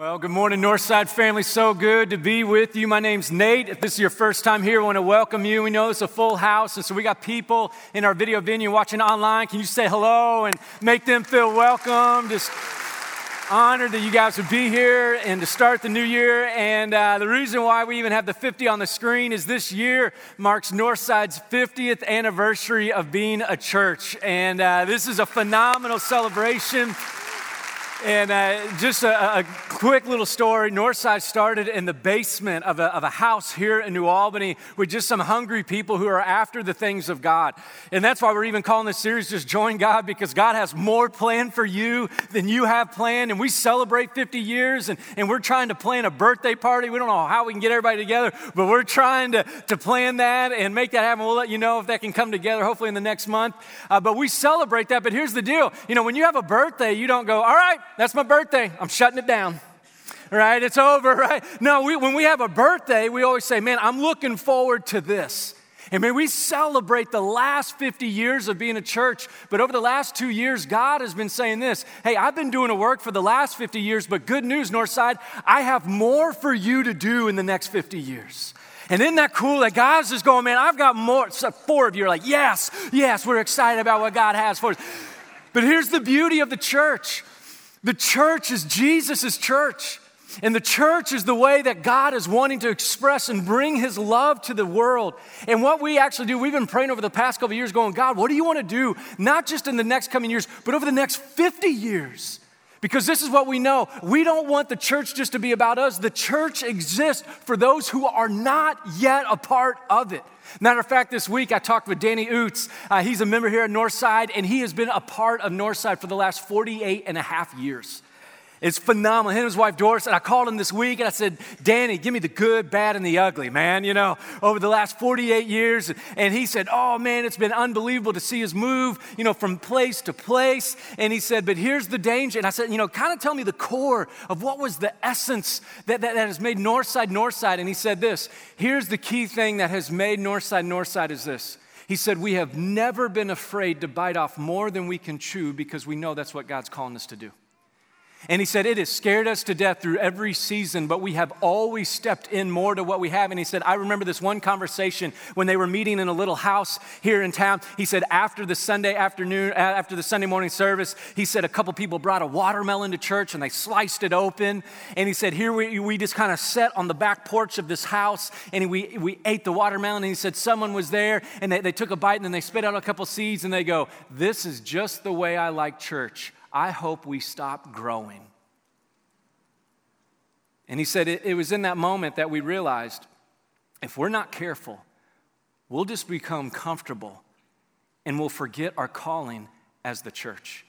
Well, good morning, Northside family. So good to be with you. My name's Nate. If this is your first time here, I want to welcome you. We know it's a full house, and so we got people in our video venue watching online. Can you say hello and make them feel welcome? Just honored that you guys would be here and to start the new year. And uh, the reason why we even have the 50 on the screen is this year marks Northside's 50th anniversary of being a church. And uh, this is a phenomenal celebration. And uh, just a, a, quick little story Northside started in the basement of a, of a house here in New Albany with just some hungry people who are after the things of God. And that's why we're even calling this series Just Join God because God has more planned for you than you have planned. And we celebrate 50 years and, and we're trying to plan a birthday party. We don't know how we can get everybody together, but we're trying to, to plan that and make that happen. We'll let you know if that can come together, hopefully in the next month. Uh, but we celebrate that. But here's the deal you know, when you have a birthday, you don't go, all right, that's my birthday. I'm shutting it down. Right? It's over, right? No, we, when we have a birthday, we always say, man, I'm looking forward to this. And may we celebrate the last 50 years of being a church. But over the last two years, God has been saying this Hey, I've been doing a work for the last 50 years, but good news, Northside, I have more for you to do in the next 50 years. And isn't that cool that God's just going, man, I've got more. So four of you are like, yes, yes, we're excited about what God has for us. But here's the beauty of the church the church is Jesus' church. And the church is the way that God is wanting to express and bring his love to the world. And what we actually do, we've been praying over the past couple years, going, God, what do you want to do? Not just in the next coming years, but over the next 50 years. Because this is what we know. We don't want the church just to be about us. The church exists for those who are not yet a part of it. Matter of fact, this week I talked with Danny Oots. Uh, he's a member here at Northside, and he has been a part of Northside for the last 48 and a half years. It's phenomenal. Him and his wife Doris, and I called him this week and I said, Danny, give me the good, bad, and the ugly, man, you know, over the last 48 years. And he said, Oh, man, it's been unbelievable to see us move, you know, from place to place. And he said, But here's the danger. And I said, You know, kind of tell me the core of what was the essence that, that, that has made Northside Northside. And he said this Here's the key thing that has made Northside Northside is this. He said, We have never been afraid to bite off more than we can chew because we know that's what God's calling us to do. And he said, It has scared us to death through every season, but we have always stepped in more to what we have. And he said, I remember this one conversation when they were meeting in a little house here in town. He said, After the Sunday afternoon, after the Sunday morning service, he said, A couple people brought a watermelon to church and they sliced it open. And he said, Here we, we just kind of sat on the back porch of this house and we, we ate the watermelon. And he said, Someone was there and they, they took a bite and then they spit out a couple seeds and they go, This is just the way I like church. I hope we stop growing. And he said it, it, was in that moment that we realized if we're not careful, we'll just become comfortable and we'll forget our calling as the church.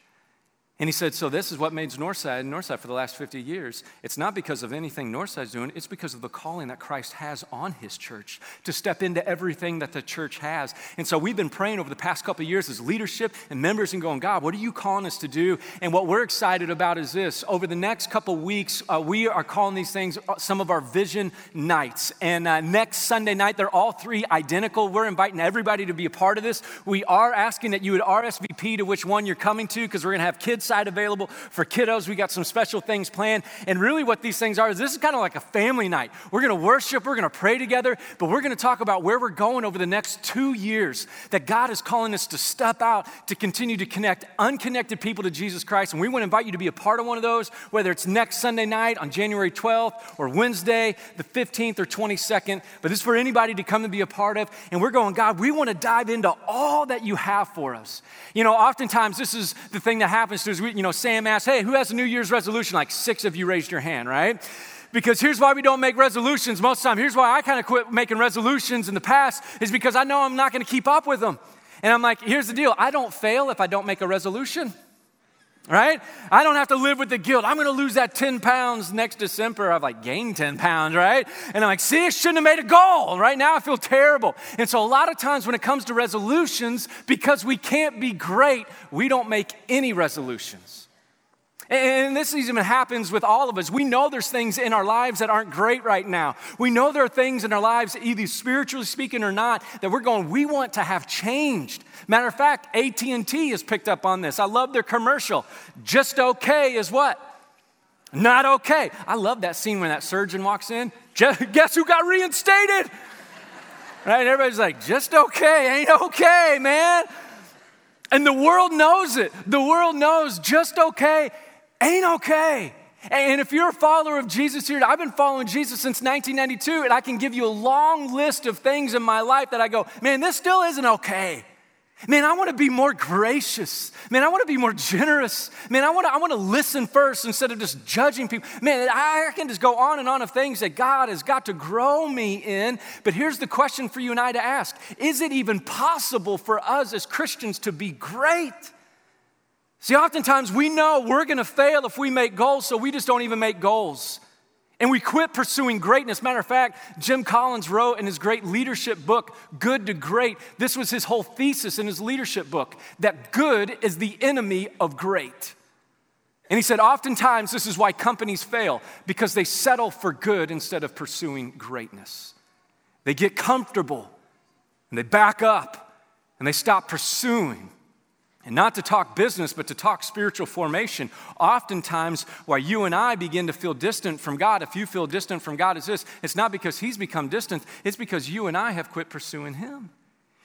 And he said, So this is what made Northside Northside for the last 50 years. It's not because of anything Northside's doing, it's because of the calling that Christ has on his church to step into everything that the church has. And so we've been praying over the past couple of years as leadership and members and going, God, what are you calling us to do? And what we're excited about is this over the next couple weeks, uh, we are calling these things uh, some of our vision nights. And uh, next Sunday night, they're all three identical. We're inviting everybody to be a part of this. We are asking that you would RSVP to which one you're coming to because we're going to have kids side available for kiddos. We got some special things planned. And really, what these things are is this is kind of like a family night. We're going to worship, we're going to pray together, but we're going to talk about where we're going over the next two years that God is calling us to step out to continue to connect unconnected people to Jesus Christ. And we want to invite you to be a part of one of those, whether it's next Sunday night on January 12th or Wednesday, the 15th or 22nd. But this is for anybody to come and be a part of. And we're going, God, we want to dive into all that you have for us. You know, oftentimes this is the thing that happens to us. We, you know, Sam asked, Hey, who has a New Year's resolution? Like six of you raised your hand, right? Because here's why we don't make resolutions most of the time. Here's why I kind of quit making resolutions in the past, is because I know I'm not going to keep up with them. And I'm like, here's the deal I don't fail if I don't make a resolution right? I don't have to live with the guilt. I'm going to lose that 10 pounds next December. I've like gained 10 pounds, right? And I'm like, see, I shouldn't have made a goal. Right now, I feel terrible. And so, a lot of times when it comes to resolutions, because we can't be great, we don't make any resolutions. And this even happens with all of us. We know there's things in our lives that aren't great right now. We know there are things in our lives, either spiritually speaking or not, that we're going, we want to have changed. Matter of fact, AT&T has picked up on this. I love their commercial. Just okay is what? Not okay. I love that scene when that surgeon walks in. Guess who got reinstated? Right? Everybody's like, just okay, ain't okay, man. And the world knows it. The world knows just okay ain't okay. And if you're a follower of Jesus here, I've been following Jesus since 1992, and I can give you a long list of things in my life that I go, man, this still isn't okay. Man, I want to be more gracious. Man, I want to be more generous. Man, I want to, I want to listen first instead of just judging people. Man, I, can just go on and on of things that God has got to grow me in. But here's the question for you and I to ask Is it even possible for us as Christians to be great? See, oftentimes we know we're to fail if we make goals, so we just don't even make goals. And we quit pursuing greatness. Matter of fact, Jim Collins wrote in his great leadership book, Good to Great, this was his whole thesis in his leadership book that good is the enemy of great. And he said, oftentimes this is why companies fail, because they settle for good instead of pursuing greatness. They get comfortable and they back up and they stop pursuing and not to talk business, but to talk spiritual formation. Oftentimes, why you and I begin to feel distant from God, if you feel distant from God, is this it's not because He's become distant, it's because you and I have quit pursuing Him.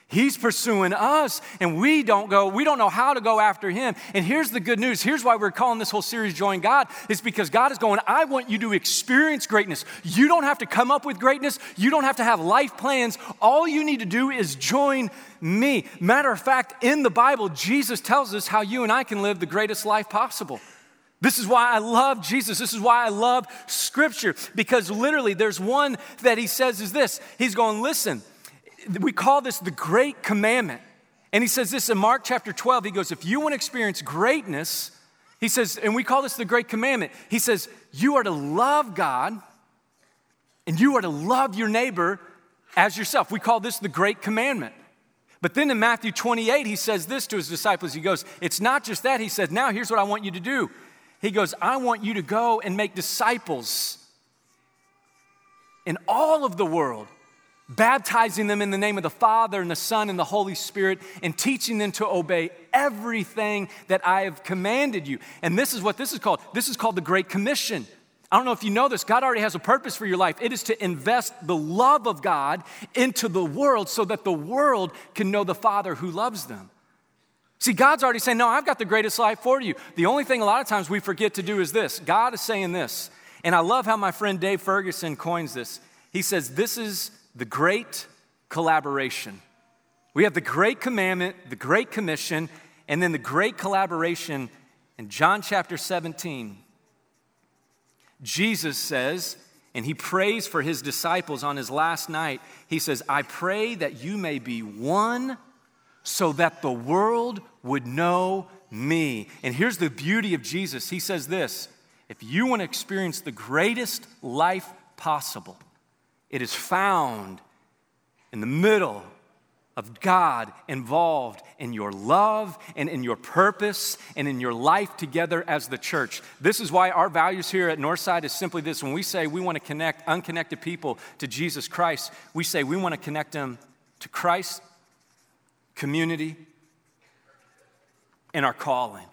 He's pursuing us, and we don't go, we don't know how to go after him. And here's the good news. Here's why we're calling this whole series Join God, is because God is going, I want you to experience greatness. You don't have to come up with greatness, you don't have to have life plans. All you need to do is join me. Matter of fact, in the Bible, Jesus tells us how you and I can live the greatest life possible. This is why I love Jesus. This is why I love Scripture, because literally there's one that he says is this He's going, listen, we call this the great commandment. And he says this in Mark chapter 12. He goes, If you want to experience greatness, he says, and we call this the great commandment. He says, You are to love God and you are to love your neighbor as yourself. We call this the great commandment. But then in Matthew 28, he says this to his disciples. He goes, It's not just that. He says, Now here's what I want you to do. He goes, I want you to go and make disciples in all of the world baptizing them in the name of the Father and the Son and the Holy Spirit, and teaching them to obey everything that I have commanded you. And this is what this is called. This is called the Great Commission. I don't know if you know this, God already has a purpose for your life. It is to invest the love of God into the world so that the world can know the Father who loves them. See, God's already saying, No, I've got the greatest life for you. The only thing a lot of times we forget to do is this God is saying this. And I love how my friend Dave Ferguson coins this. He says, This is the great collaboration. We have the great commandment, the great commission, and then the great collaboration in John chapter 17. Jesus says, and he prays for his disciples on his last night. He says, I pray that you may be one so that the world would know me. And here's the beauty of Jesus. He says this if you want to experience the greatest life possible, it is found in the middle of God involved in your love and in your purpose and in your life together as the church. This is why our values here at Northside is simply this. When we say we want to connect unconnected people to Jesus Christ, we say we want to connect them to Christ, community, and our calling.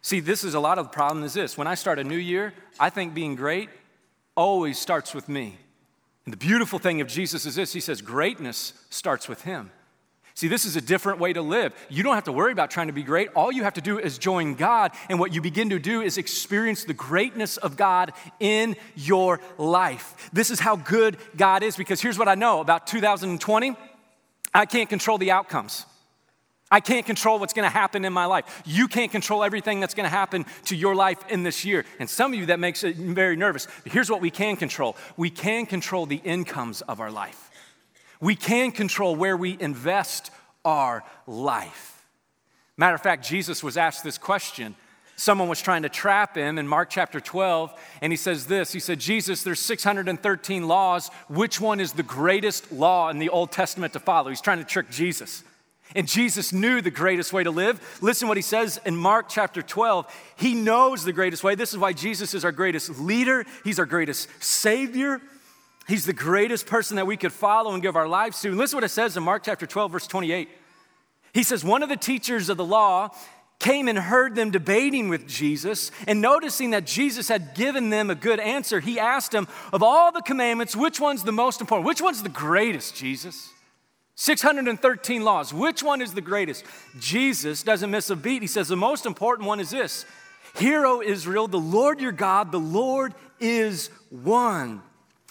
See, this is a lot of the problem is this. When I start a new year, I think being great always starts with me. And the beautiful thing of Jesus is this He says, greatness starts with Him. See, this is a different way to live. You don't have to worry about trying to be great. All you have to do is join God. And what you begin to do is experience the greatness of God in your life. This is how good God is because here's what I know about 2020 I can't control the outcomes. I can't control what's going to happen in my life. You can't control everything that's going to happen to your life in this year. And some of you, that makes it very nervous. But here's what we can control we can control the incomes of our life, we can control where we invest our life. Matter of fact, Jesus was asked this question. Someone was trying to trap him in Mark chapter 12, and he says this He said, Jesus, there's 613 laws. Which one is the greatest law in the Old Testament to follow? He's trying to trick Jesus. And Jesus knew the greatest way to live. Listen what he says in Mark chapter 12. He knows the greatest way. This is why Jesus is our greatest leader, he's our greatest savior. He's the greatest person that we could follow and give our lives to. And listen what it says in Mark chapter 12, verse 28. He says, One of the teachers of the law came and heard them debating with Jesus, and noticing that Jesus had given them a good answer, he asked him, Of all the commandments, which one's the most important? Which one's the greatest, Jesus? 613 laws. Which one is the greatest? Jesus doesn't miss a beat. He says, The most important one is this Hear, O Israel, the Lord your God, the Lord is one.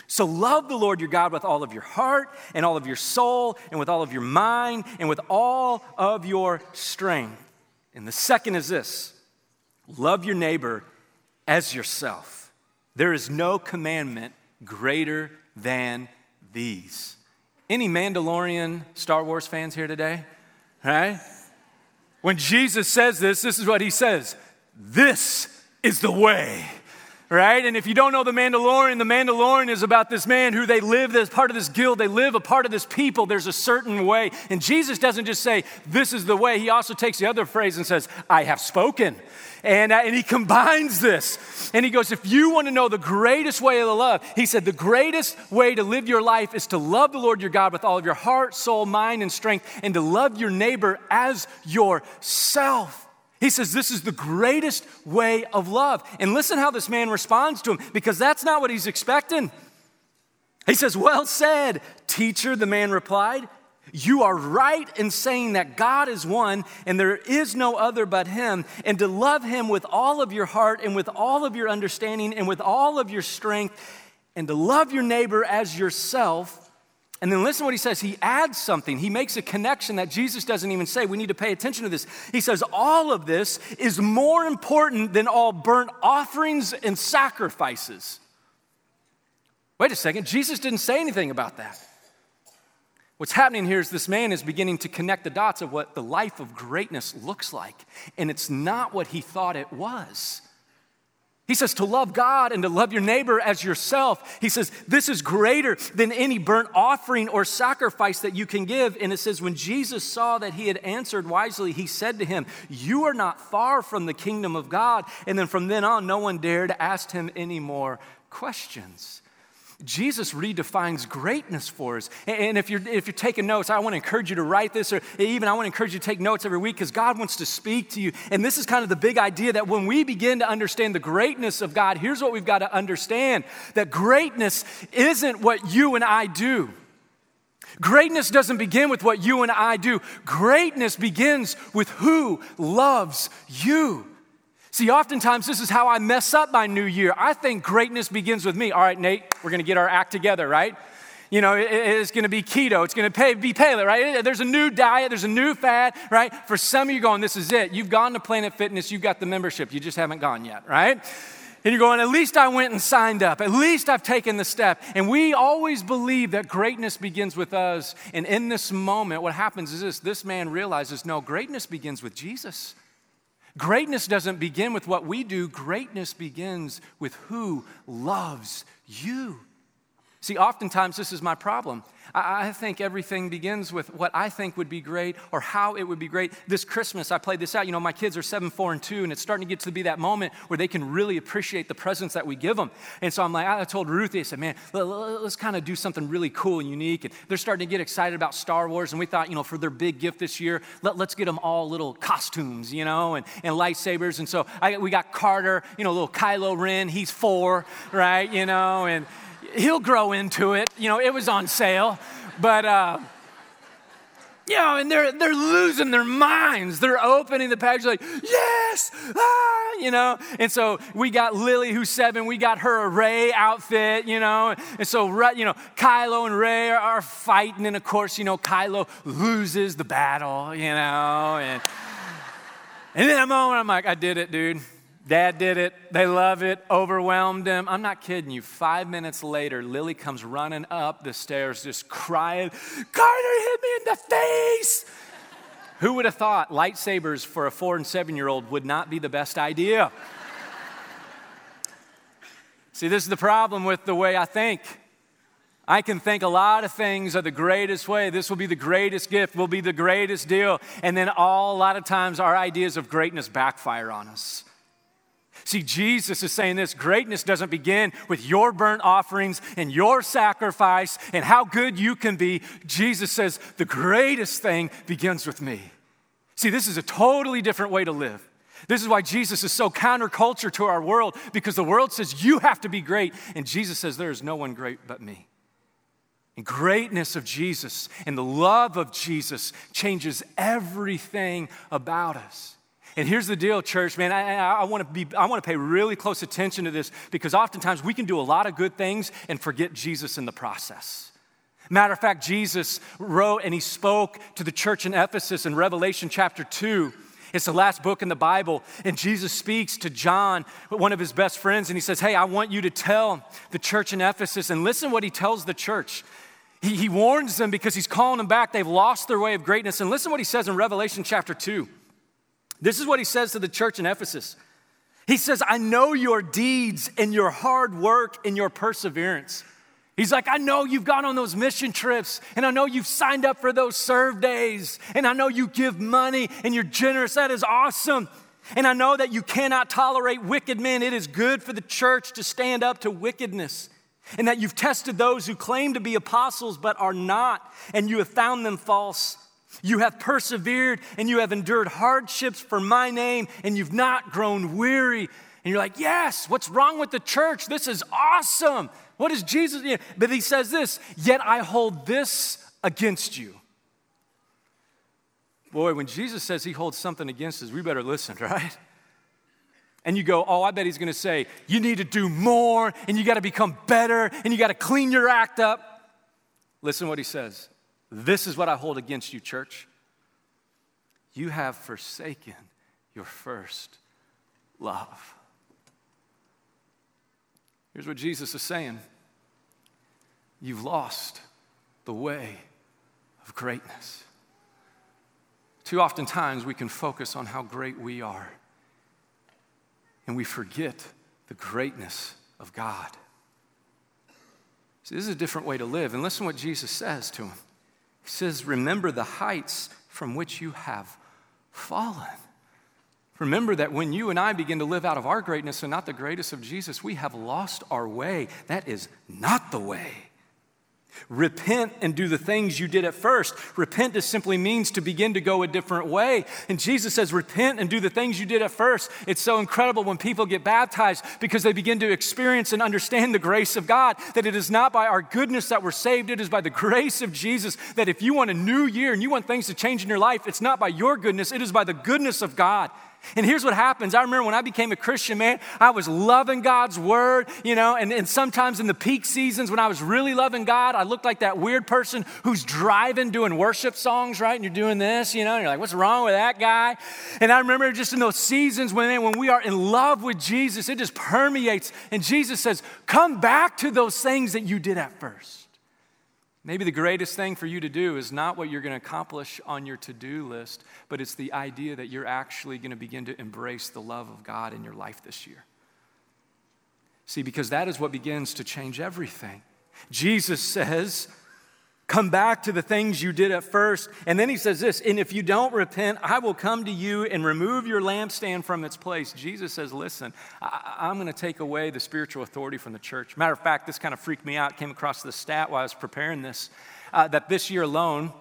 So love the Lord your God with all of your heart and all of your soul and with all of your mind and with all of your strength. And the second is this love your neighbor as yourself. There is no commandment greater than these. Any Mandalorian Star Wars fans here today? Right? When Jesus says this, this is what he says This is the way right? And if you don't know the Mandalorian, the Mandalorian is about this man who they live as part of this guild, they live a part of this people. There's a certain way. And Jesus doesn't just say, This is the way. He also takes the other phrase and says, I have spoken. And, uh, and he combines this. And he goes, If you want to know the greatest way of the love, he said, The greatest way to live your life is to love the Lord your God with all of your heart, soul, mind, and strength, and to love your neighbor as yourself. He says, This is the greatest way of love. And listen how this man responds to him, because that's not what he's expecting. He says, Well said, teacher, the man replied. You are right in saying that God is one and there is no other but Him, and to love Him with all of your heart and with all of your understanding and with all of your strength, and to love your neighbor as yourself and then listen what he says. He adds something. He makes a connection that Jesus doesn't even say. We need to pay attention to this. He says, All of this is more important than all burnt offerings and sacrifices. Wait a second. Jesus didn't say anything about that. What's happening here is this man is beginning to connect the dots of what the life of greatness looks like. And it's not what he thought it was. He says to love God and to love your neighbor as yourself. He says this is greater than any burnt offering or sacrifice that you can give. And it says, when Jesus saw that he had answered wisely, he said to him, You are not far from the kingdom of God. And then from then on, no one dared ask him any more questions. Jesus redefines greatness for us. And if you're, if you're taking notes, I want to encourage you to write this, or even I want to encourage you to take notes every week because God wants to speak to you. And this is kind of the big idea that when we begin to understand the greatness of God, here's what we've got to understand that greatness isn't what you and I do. Greatness doesn't begin with what you and I do. Greatness begins with who loves you. See, oftentimes this is how I mess up my new year. I think greatness begins with me. All right, Nate, we're gonna get our act together, right? You know, it's gonna be keto, it's gonna be paleo, right? There's a new diet, there's a new fad, right? For some of you going, this is it. You've gone to Planet Fitness, you've got the membership, you just haven't gone yet, right? And you're going, at least I went and signed up. At least I've taken the step. And we always believe that greatness begins with us. And in this moment, what happens is this this man realizes no, greatness begins with Jesus. Greatness doesn't begin with what we do, greatness begins with who loves you. See, oftentimes this is my problem. I, think everything begins with what I think would be great or how it would be great. This Christmas, I played this out. You know, my kids are seven, four, and two, and it's starting to get to be that moment where they can really appreciate the presents that we give them. And so I'm like, I told Ruthie, I said, man, let's kind of do something really cool and unique. And they're starting to get excited about Star Wars, and we thought, you know, for their big gift this year, let, us get them all little costumes, you know, and, and lightsabers. And so I, we got Carter, you know, little Kylo Ren, he's four, right, you know, and he'll grow into it. You know, it was on sale. But, uh, you know, and they're, they're losing their minds. They're opening the package like, yes, ah, you know. And so we got Lily, who's seven. We got her a Rey outfit, you know. And so, you know, Kylo and Rey are, are fighting. And of course, you know, Kylo loses the battle, you know. And, and in that moment, I'm like, I did it, dude. Dad did it. They love it. Overwhelmed them. I'm not kidding you. Five minutes later, Lily comes running up the stairs, just crying, Carter hit me in the face. Who would have thought lightsabers for a four and seven year old would not be the best idea? See, this is the problem with the way I think. I can think a lot of things are the greatest way. This will be the greatest gift, will be the greatest deal. And then all a lot of times our ideas of greatness backfire on us. See, Jesus is saying this greatness doesn't begin with your burnt offerings and your sacrifice and how good you can be. Jesus says the greatest thing begins with me. See, this is a totally different way to live. This is why Jesus is so counterculture to our world because the world says you have to be great, and Jesus says there is no one great but me. And greatness of Jesus and the love of Jesus changes everything about us. And here's the deal, church, man. I, I, I want to be, I want to pay really close attention to this because oftentimes we can do a lot of good things and forget Jesus in the process. Matter of fact, Jesus wrote and he spoke to the church in Ephesus in Revelation chapter 2. It's the last book in the Bible. And Jesus speaks to John, one of his best friends, and he says, Hey, I want you to tell the church in Ephesus. And listen what he tells the church. He, he warns them because he's calling them back. They've lost their way of greatness. And listen what he says in Revelation chapter 2. This is what he says to the church in Ephesus. He says, I know your deeds and your hard work and your perseverance. He's like, I know you've gone on those mission trips, and I know you've signed up for those serve days, and I know you give money and you're generous. That is awesome. And I know that you cannot tolerate wicked men. It is good for the church to stand up to wickedness. And that you've tested those who claim to be apostles but are not, and you have found them false. You have persevered and you have endured hardships for my name, and you've not grown weary. And you're like, Yes, what's wrong with the church? This is awesome. What is Jesus? But he says this, Yet I hold this against you. Boy, when Jesus says he holds something against us, we better listen, right? And you go, oh, I bet he's gonna say, you need to do more, and you gotta become better, and you gotta clean your act up. Listen what he says. This is what I hold against you, church. You have forsaken your first love. Here's what Jesus is saying You've lost the way of greatness. Too often times we can focus on how great we are and we forget the greatness of God. See, this is a different way to live. And listen what Jesus says to him. He says, Remember the heights from which you have fallen. Remember that when you and I begin to live out of our greatness and not the greatest of Jesus, we have lost our way. That is not the way. Repent and do the things you did at first. Repent just simply means to begin to go a different way. And Jesus says, Repent and do the things you did at first. It's so incredible when people get baptized because they begin to experience and understand the grace of God, that it is not by our goodness that we're saved, it is by the grace of Jesus. That if you want a new year and you want things to change in your life, it's not by your goodness, it is by the goodness of God. And here's what happens. I remember when I became a Christian, man, I was loving God's word, you know, and, and sometimes in the peak seasons when I was really loving God, I looked like that weird person who's driving doing worship songs, right? And you're doing this, you know, and you're like, what's wrong with that guy? And I remember just in those seasons when, when we are in love with Jesus, it just permeates. And Jesus says, come back to those things that you did at first. Maybe the greatest thing for you to do is not what you're going to accomplish on your to do list, but it's the idea that you're actually going to begin to embrace the love of God in your life this year. See, because that is what begins to change everything. Jesus says, Come back to the things you did at first. And then he says this, and if you don't repent, I will come to you and remove your lampstand from its place. Jesus says, listen, I, am going to take away the spiritual authority from the church. Matter of fact, this kind of freaked me out. Came across the stat while I was preparing this, uh, that this year alone,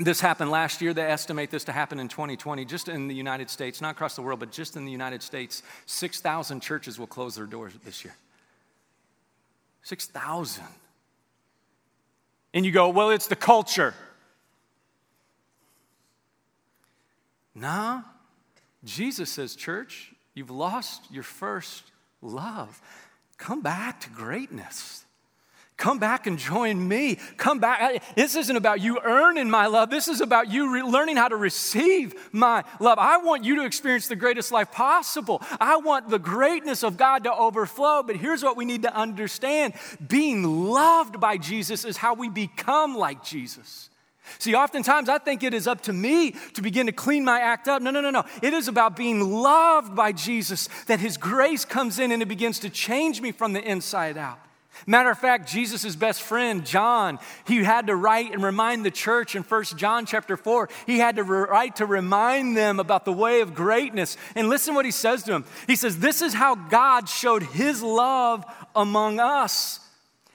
this happened last year. They estimate this to happen in 2020, just in the United States, not across the world, but just in the United States. 6,000 churches will close their doors this year. 6,000. And you go, well, it's the culture. Nah, Jesus says, church, you've lost your first love. Come back to greatness. Come back and join me. Come back. This isn't about you earning my love. This is about you re- learning how to receive my love. I want you to experience the greatest life possible. I want the greatness of God to overflow. But here's what we need to understand being loved by Jesus is how we become like Jesus. See, oftentimes I think it is up to me to begin to clean my act up. No, no, no, no. It is about being loved by Jesus, that His grace comes in and it begins to change me from the inside out. Matter of fact, Jesus' best friend, John, he had to write and remind the church in 1 John chapter 4. He had to write to remind them about the way of greatness. And listen what he says to them. He says, This is how God showed his love among us.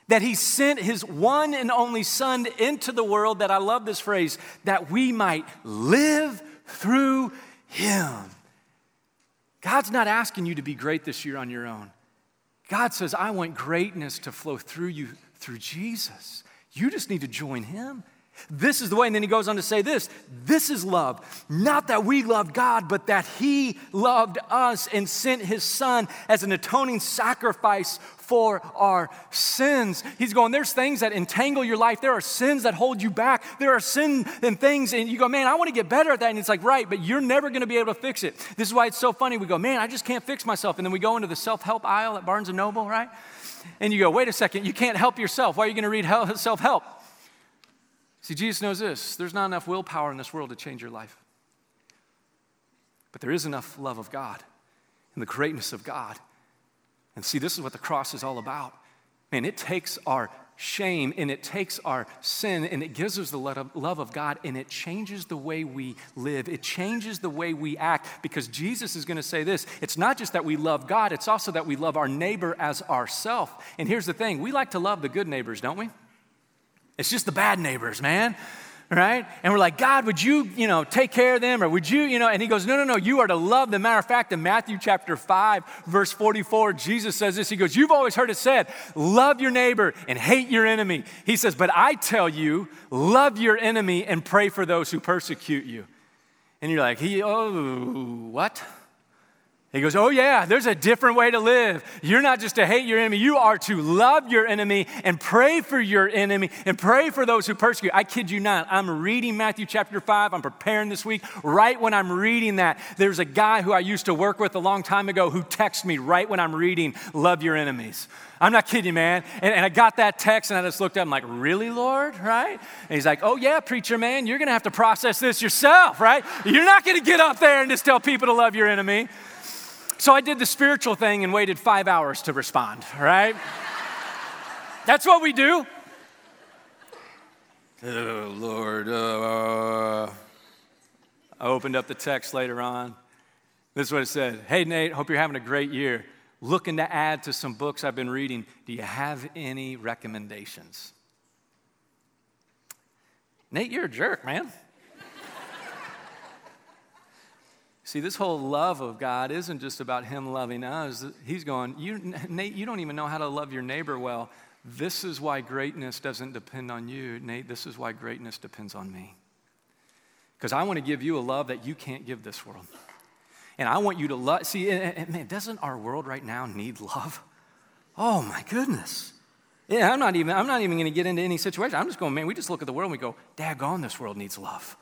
That he sent his one and only Son into the world, that I love this phrase, that we might live through him. God's not asking you to be great this year on your own. God says, I want greatness to flow through you through Jesus. You just need to join him. This is the way. And then he goes on to say this this is love. Not that we loved God, but that he loved us and sent his son as an atoning sacrifice for our sins. He's going, there's things that entangle your life. There are sins that hold you back. There are sin and things, and you go, man, I want to get better at that. And it's like, right, but you're never going to be able to fix it. This is why it's so funny. We go, man, I just can't fix myself. And then we go into the self help aisle at Barnes and Noble, right? And you go, wait a second, you can't help yourself. Why are you going to read self help? See, Jesus knows this there's not enough willpower in this world to change your life. But there is enough love of God and the greatness of God. And see, this is what the cross is all about. Man, it takes our shame and it takes our sin and it gives us the love of God and it changes the way we live. It changes the way we act because Jesus is going to say this it's not just that we love God, it's also that we love our neighbor as ourself. And here's the thing we like to love the good neighbors, don't we? It's just the bad neighbors, man. Right? And we're like, God, would you, you know, take care of them? Or would you, you know, and he goes, No, no, no, you are to love them. Matter of fact, in Matthew chapter 5, verse 44, Jesus says this. He goes, You've always heard it said, love your neighbor and hate your enemy. He says, But I tell you, love your enemy and pray for those who persecute you. And you're like, he, oh, what? He goes, Oh, yeah, there's a different way to live. You're not just to hate your enemy, you are to love your enemy and pray for your enemy and pray for those who persecute. I kid you not. I'm reading Matthew chapter 5. I'm preparing this week. Right when I'm reading that, there's a guy who I used to work with a long time ago who texts me right when I'm reading, Love your enemies. I'm not kidding, man. And, and I got that text and I just looked up. I'm like, Really, Lord? Right? And he's like, Oh, yeah, preacher, man, you're going to have to process this yourself, right? You're not going to get up there and just tell people to love your enemy. So I did the spiritual thing and waited five hours to respond, right? That's what we do. Oh, Lord. Uh, I opened up the text later on. This is what it said Hey, Nate, hope you're having a great year. Looking to add to some books I've been reading. Do you have any recommendations? Nate, you're a jerk, man. See, this whole love of God isn't just about Him loving us. He's going, you, Nate, you don't even know how to love your neighbor well. This is why greatness doesn't depend on you, Nate. This is why greatness depends on me. Because I want to give you a love that you can't give this world. And I want you to love. See, and, man, doesn't our world right now need love? Oh my goodness. Yeah, I'm not even, I'm not even going to get into any situation. I'm just going, man, we just look at the world and we go, daggone, this world needs love.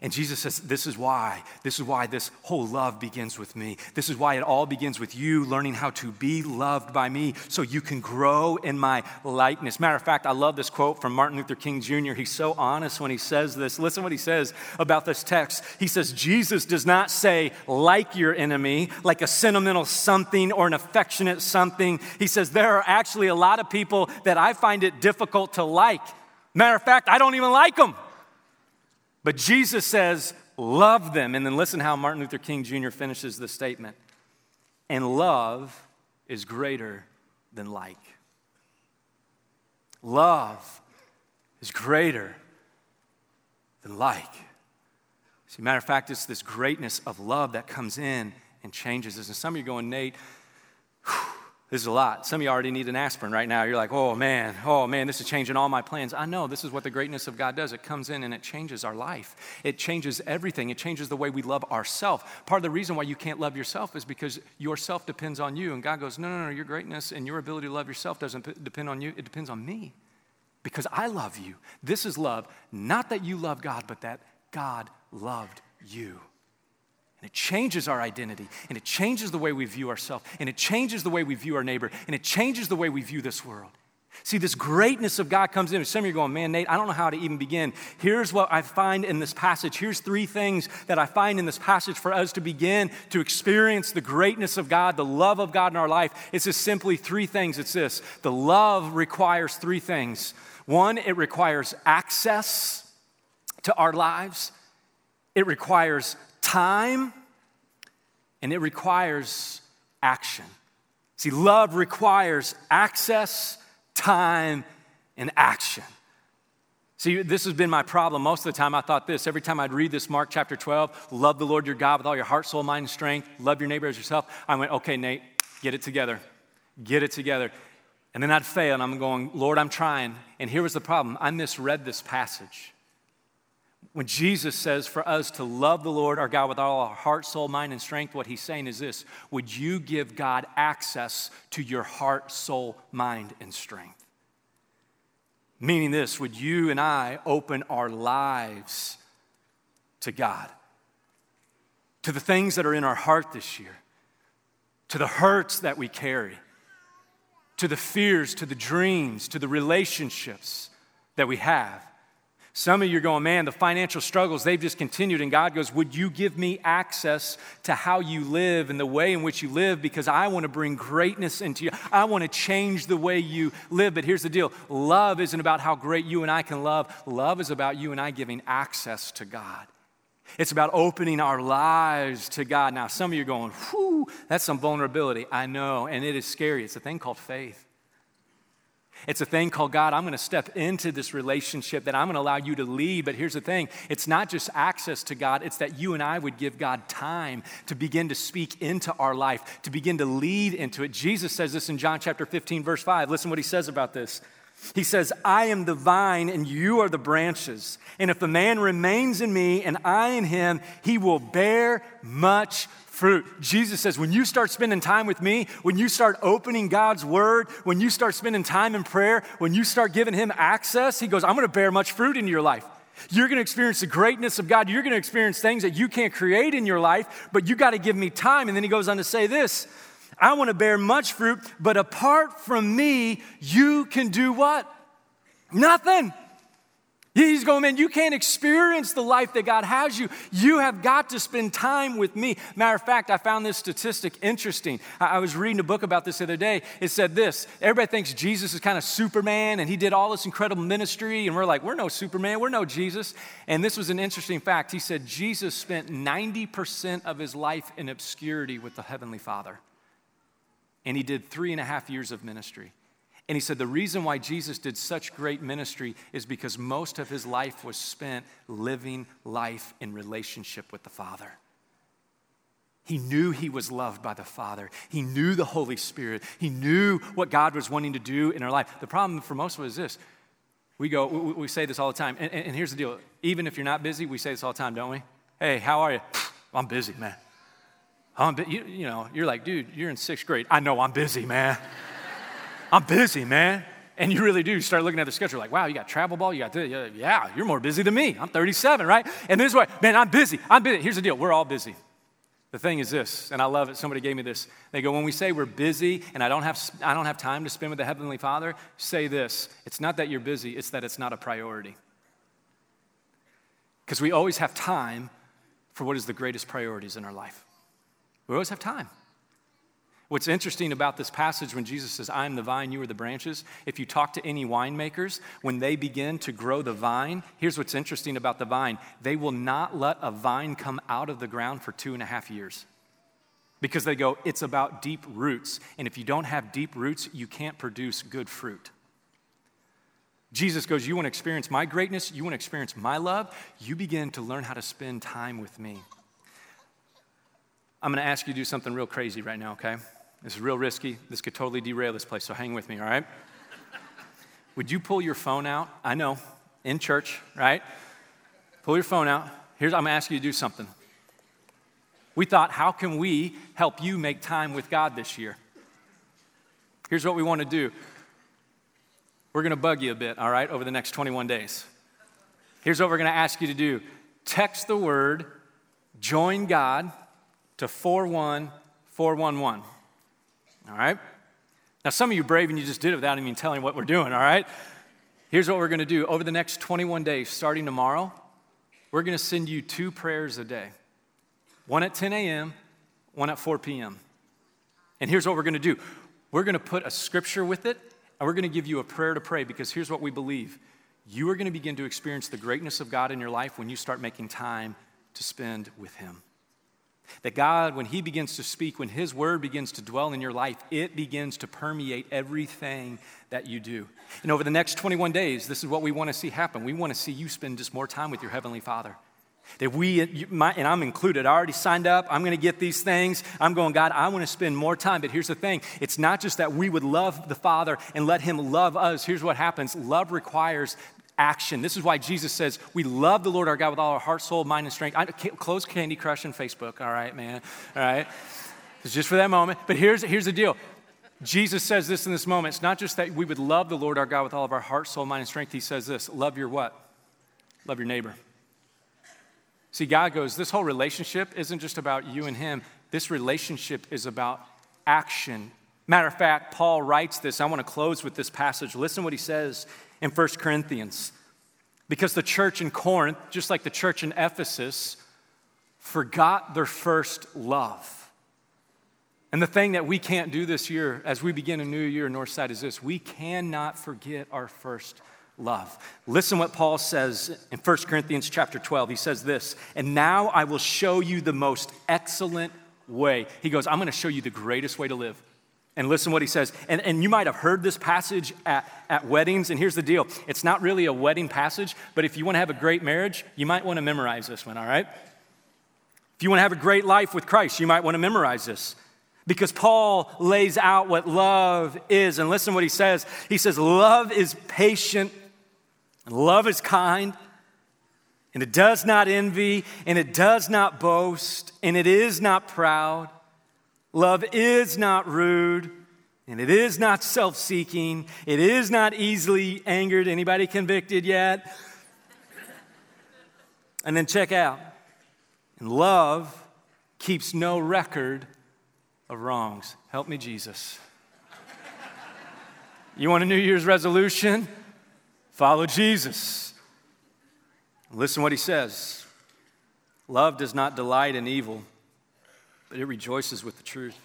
And Jesus says, This is why. This is why this whole love begins with me. This is why it all begins with you learning how to be loved by me so you can grow in my likeness. Matter of fact, I love this quote from Martin Luther King Jr. He's so honest when he says this. Listen what he says about this text. He says, Jesus does not say, like your enemy, like a sentimental something or an affectionate something. He says, There are actually a lot of people that I find it difficult to like. Matter of fact, I don't even like them. But Jesus says, love them. And then listen how Martin Luther King Jr. finishes the statement. And love is greater than like. Love is greater than like. See, matter of fact, it's this greatness of love that comes in and changes us. And some of you are going, Nate, this is a lot. Some of you already need an aspirin right now. You're like, oh man, oh man, this is changing all my plans. I know this is what the greatness of God does. It comes in and it changes our life. It changes everything. It changes the way we love ourselves. Part of the reason why you can't love yourself is because yourself depends on you. And God goes, no, no, no, your greatness and your ability to love yourself doesn't depend on you. It depends on me because I love you. This is love, not that you love God, but that God loved you. And it changes our identity, and it changes the way we view ourselves, and it changes the way we view our neighbor, and it changes the way we view this world. See, this greatness of God comes in. Some of you are going, man, Nate, I don't know how to even begin. Here's what I find in this passage. Here's three things that I find in this passage for us to begin to experience the greatness of God, the love of God in our life. It's just simply three things. It's this the love requires three things. One, it requires access to our lives, it requires time and it requires action. See, love requires access, time, and action. See, this has been my problem. Most of the time, I thought this. Every time I'd read this Mark chapter 12, love the Lord your God with all your heart, soul, mind, and strength, love your neighbor as yourself. I went, okay, Nate, get it together. Get it together. And then I'd fail, and I'm going, Lord, I'm trying. And here was the problem I misread this passage. When Jesus says for us to love the Lord our God with all our heart, soul, mind, and strength, what he's saying is this Would you give God access to your heart, soul, mind, and strength? Meaning this, would you and I open our lives to God, to the things that are in our heart this year, to the hurts that we carry, to the fears, to the dreams, to the relationships that we have? Some of you are going, man, the financial struggles, they've just continued. And God goes, Would you give me access to how you live and the way in which you live? Because I want to bring greatness into you. I want to change the way you live. But here's the deal love isn't about how great you and I can love, love is about you and I giving access to God. It's about opening our lives to God. Now, some of you are going, whew, that's some vulnerability. I know, and it is scary. It's a thing called faith. It's a thing called God, I'm going to step into this relationship that I'm going to allow you to lead. But here's the thing it's not just access to God, it's that you and I would give God time to begin to speak into our life, to begin to lead into it. Jesus says this in John chapter 15, verse 5. Listen what he says about this. He says, I am the vine and you are the branches. And if a man remains in me and I in him, he will bear much fruit. Jesus says, when you start spending time with me, when you start opening God's word, when you start spending time in prayer, when you start giving him access, he goes, I'm going to bear much fruit in your life. You're going to experience the greatness of God. You're going to experience things that you can't create in your life, but you got to give me time. And then he goes on to say this I want to bear much fruit, but apart from me, you can do what? Nothing. He's going, man, you can't experience the life that God has you. You have got to spend time with me. Matter of fact, I found this statistic interesting. I was reading a book about this the other day. It said this everybody thinks Jesus is kind of Superman and he did all this incredible ministry. And we're like, we're no Superman, we're no Jesus. And this was an interesting fact. He said Jesus spent 90% of his life in obscurity with the Heavenly Father. And he did three and a half years of ministry. And he said the reason why Jesus did such great ministry is because most of his life was spent living life in relationship with the Father. He knew he was loved by the Father. He knew the Holy Spirit. He knew what God was wanting to do in our life. The problem for most of us is this we go, we, say this all the time. And, and, here's the deal even if you're not busy, we say this all the time, don't we? Hey, how are you? I'm busy, man. I'm, you, you know, you're like, dude, you're in sixth grade. I know I'm busy, man. I'm busy, man. And you really do. You start looking at the schedule, like, wow, you got travel ball, you got this. Yeah, you're more busy than me. I'm 37, right? And this way, man, I'm busy. I'm busy. Here's the deal we're all busy. The thing is this, and I love it. Somebody gave me this. They go, when we say we're busy and I don't have, I don't have time to spend with the Heavenly Father, say this. It's not that you're busy, it's that it's not a priority. Because we always have time for what is the greatest priorities in our life. We always have time. What's interesting about this passage when Jesus says, I am the vine, you are the branches, if you talk to any winemakers, when they begin to grow the vine, here's what's interesting about the vine they will not let a vine come out of the ground for two and a half years. Because they go, it's about deep roots. And if you don't have deep roots, you can't produce good fruit. Jesus goes, You want to experience my greatness? You want to experience my love? You begin to learn how to spend time with me. I'm going to ask you to do something real crazy right now, okay? This is real risky. This could totally derail this place, so hang with me, all right? Would you pull your phone out? I know, in church, right? Pull your phone out. Here's, I'm gonna ask you to do something. We thought, how can we help you make time with God this year? Here's what we wanna do we're gonna bug you a bit, all right, over the next 21 days. Here's what we're gonna ask you to do text the word join God to 41411. All right? Now, some of you brave and you just did it without even telling what we're doing, all right? Here's what we're going to do. Over the next 21 days, starting tomorrow, we're going to send you two prayers a day one at 10 a.m., one at 4 p.m. And here's what we're going to do we're going to put a scripture with it, and we're going to give you a prayer to pray because here's what we believe you are going to begin to experience the greatness of God in your life when you start making time to spend with Him. That God, when He begins to speak, when His word begins to dwell in your life, it begins to permeate everything that you do. And over the next 21 days, this is what we want to see happen. We want to see you spend just more time with your Heavenly Father. That we, and I'm included, I already signed up. I'm going to get these things. I'm going, God, I want to spend more time. But here's the thing it's not just that we would love the Father and let Him love us. Here's what happens love requires action. This is why Jesus says we love the Lord our God with all our heart, soul, mind, and strength. I, close Candy Crush and Facebook, all right, man. All right? It's just for that moment. But here's, here's the deal Jesus says this in this moment. It's not just that we would love the Lord our God with all of our heart, soul, mind, and strength. He says this love your what? Love your neighbor. See, God goes, this whole relationship isn't just about you and him. This relationship is about action. Matter of fact, Paul writes this. I want to close with this passage. Listen what he says in 1 Corinthians. Because the church in Corinth, just like the church in Ephesus, forgot their first love. And the thing that we can't do this year as we begin a new year, Northside, is this we cannot forget our first love. Listen what Paul says in 1 Corinthians chapter 12. He says this, and now I will show you the most excellent way. He goes, I'm going to show you the greatest way to live. And listen what he says. And, and you might have heard this passage at, at weddings. And here's the deal it's not really a wedding passage, but if you want to have a great marriage, you might want to memorize this one, all right? If you want to have a great life with Christ, you might want to memorize this. Because Paul lays out what love is. And listen what he says. He says, Love is patient, and love is kind, and it does not envy, and it does not boast, and it is not proud. Love is not rude, and it is not self-seeking. It is not easily angered. Anybody convicted yet? And then check out. And love keeps no record of wrongs. Help me, Jesus. You want a New Year's resolution? Follow Jesus. Listen what he says. Love does not delight in evil but it rejoices with the truth.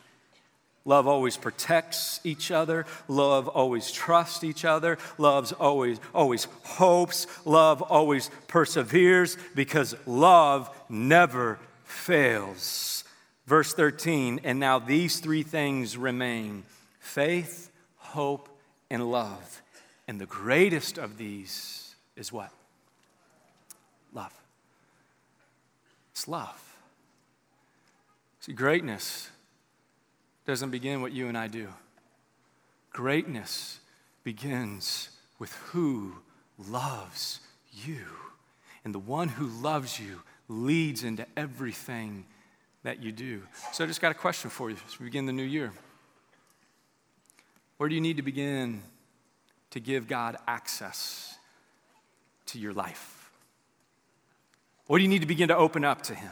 Love always protects each other. Love always trusts each other. Love always always hopes. Love always perseveres because love never fails. Verse 13, and now these three things remain faith, hope, and love. And the greatest of these is what? Love. It's love. See, greatness doesn't begin what you and I do. Greatness begins with who loves you. And the one who loves you leads into everything that you do. So I just got a question for you as we begin the new year. Where do you need to begin to give God access to your life? What do you need to begin to open up to Him?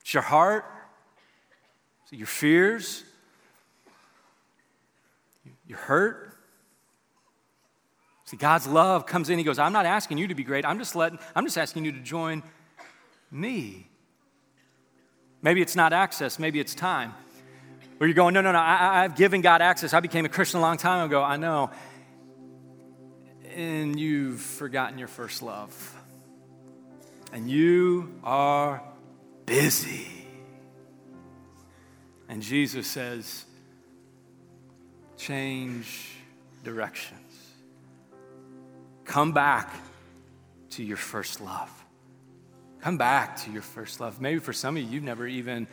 It's your heart, so your fears, your hurt. See, God's love comes in. He goes, I'm not asking you to be great. I'm just letting, I'm just asking you to join me. Maybe it's not access, maybe it's time. Where you're going, no, no, no, I, I've given God access. I became a Christian a long time ago. I know. And you've forgotten your first love. And you are busy. And Jesus says, change directions. Come back to your first love. Come back to your first love. Maybe for some of you, you've never even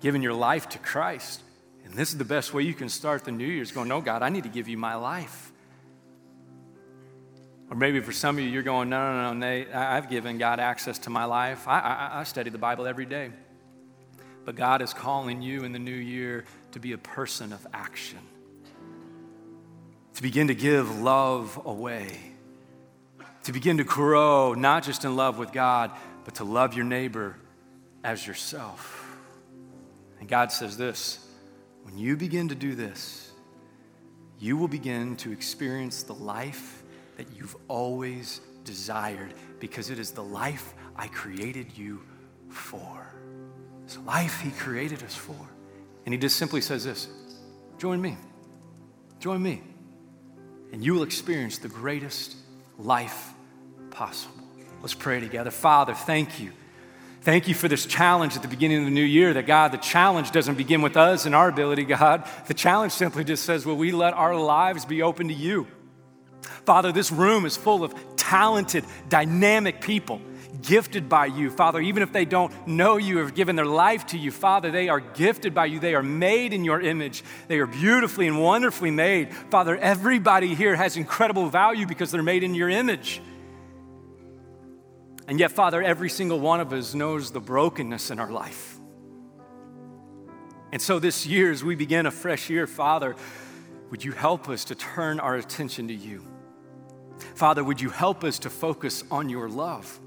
given your life to Christ. And this is the best way you can start the new year is going, No, God, I need to give you my life. Or maybe for some of you, you're going, No, no, no, Nate, I've given God access to my life. I, I, I study the Bible every day. But God is calling you in the new year to be a person of action, to begin to give love away, to begin to grow, not just in love with God, but to love your neighbor as yourself. And God says this when you begin to do this, you will begin to experience the life that you've always desired because it is the life I created you for. Life He created us for. And He just simply says this join me. Join me. And you will experience the greatest life possible. Let's pray together. Father, thank you. Thank you for this challenge at the beginning of the new year that God, the challenge doesn't begin with us and our ability, God. The challenge simply just says, Will we let our lives be open to you? Father, this room is full of talented, dynamic people gifted by you, Father. Even if they don't know you or have given their life to you, Father, they are gifted by you. They are made in your image. They are beautifully and wonderfully made. Father, everybody here has incredible value because they're made in your image. And yet, Father, every single one of us knows the brokenness in our life. And so, this year, as we begin a fresh year, Father, would you help us to turn our attention to you? Father, would you help us to focus on your love?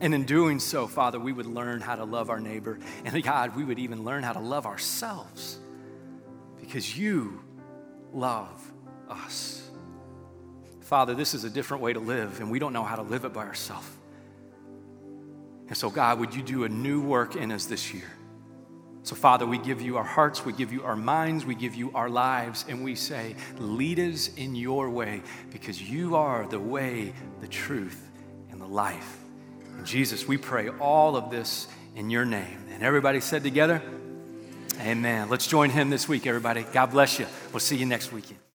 And in doing so, Father, we would learn how to love our neighbor. And God, we would even learn how to love ourselves because you love us. Father, this is a different way to live, and we don't know how to live it by ourselves. And so, God, would you do a new work in us this year? So, Father, we give you our hearts, we give you our minds, we give you our lives, and we say, lead us in your way because you are the way, the truth, and the life. And Jesus, we pray all of this in your name. And everybody said together, Amen. Let's join him this week, everybody. God bless you. We'll see you next weekend.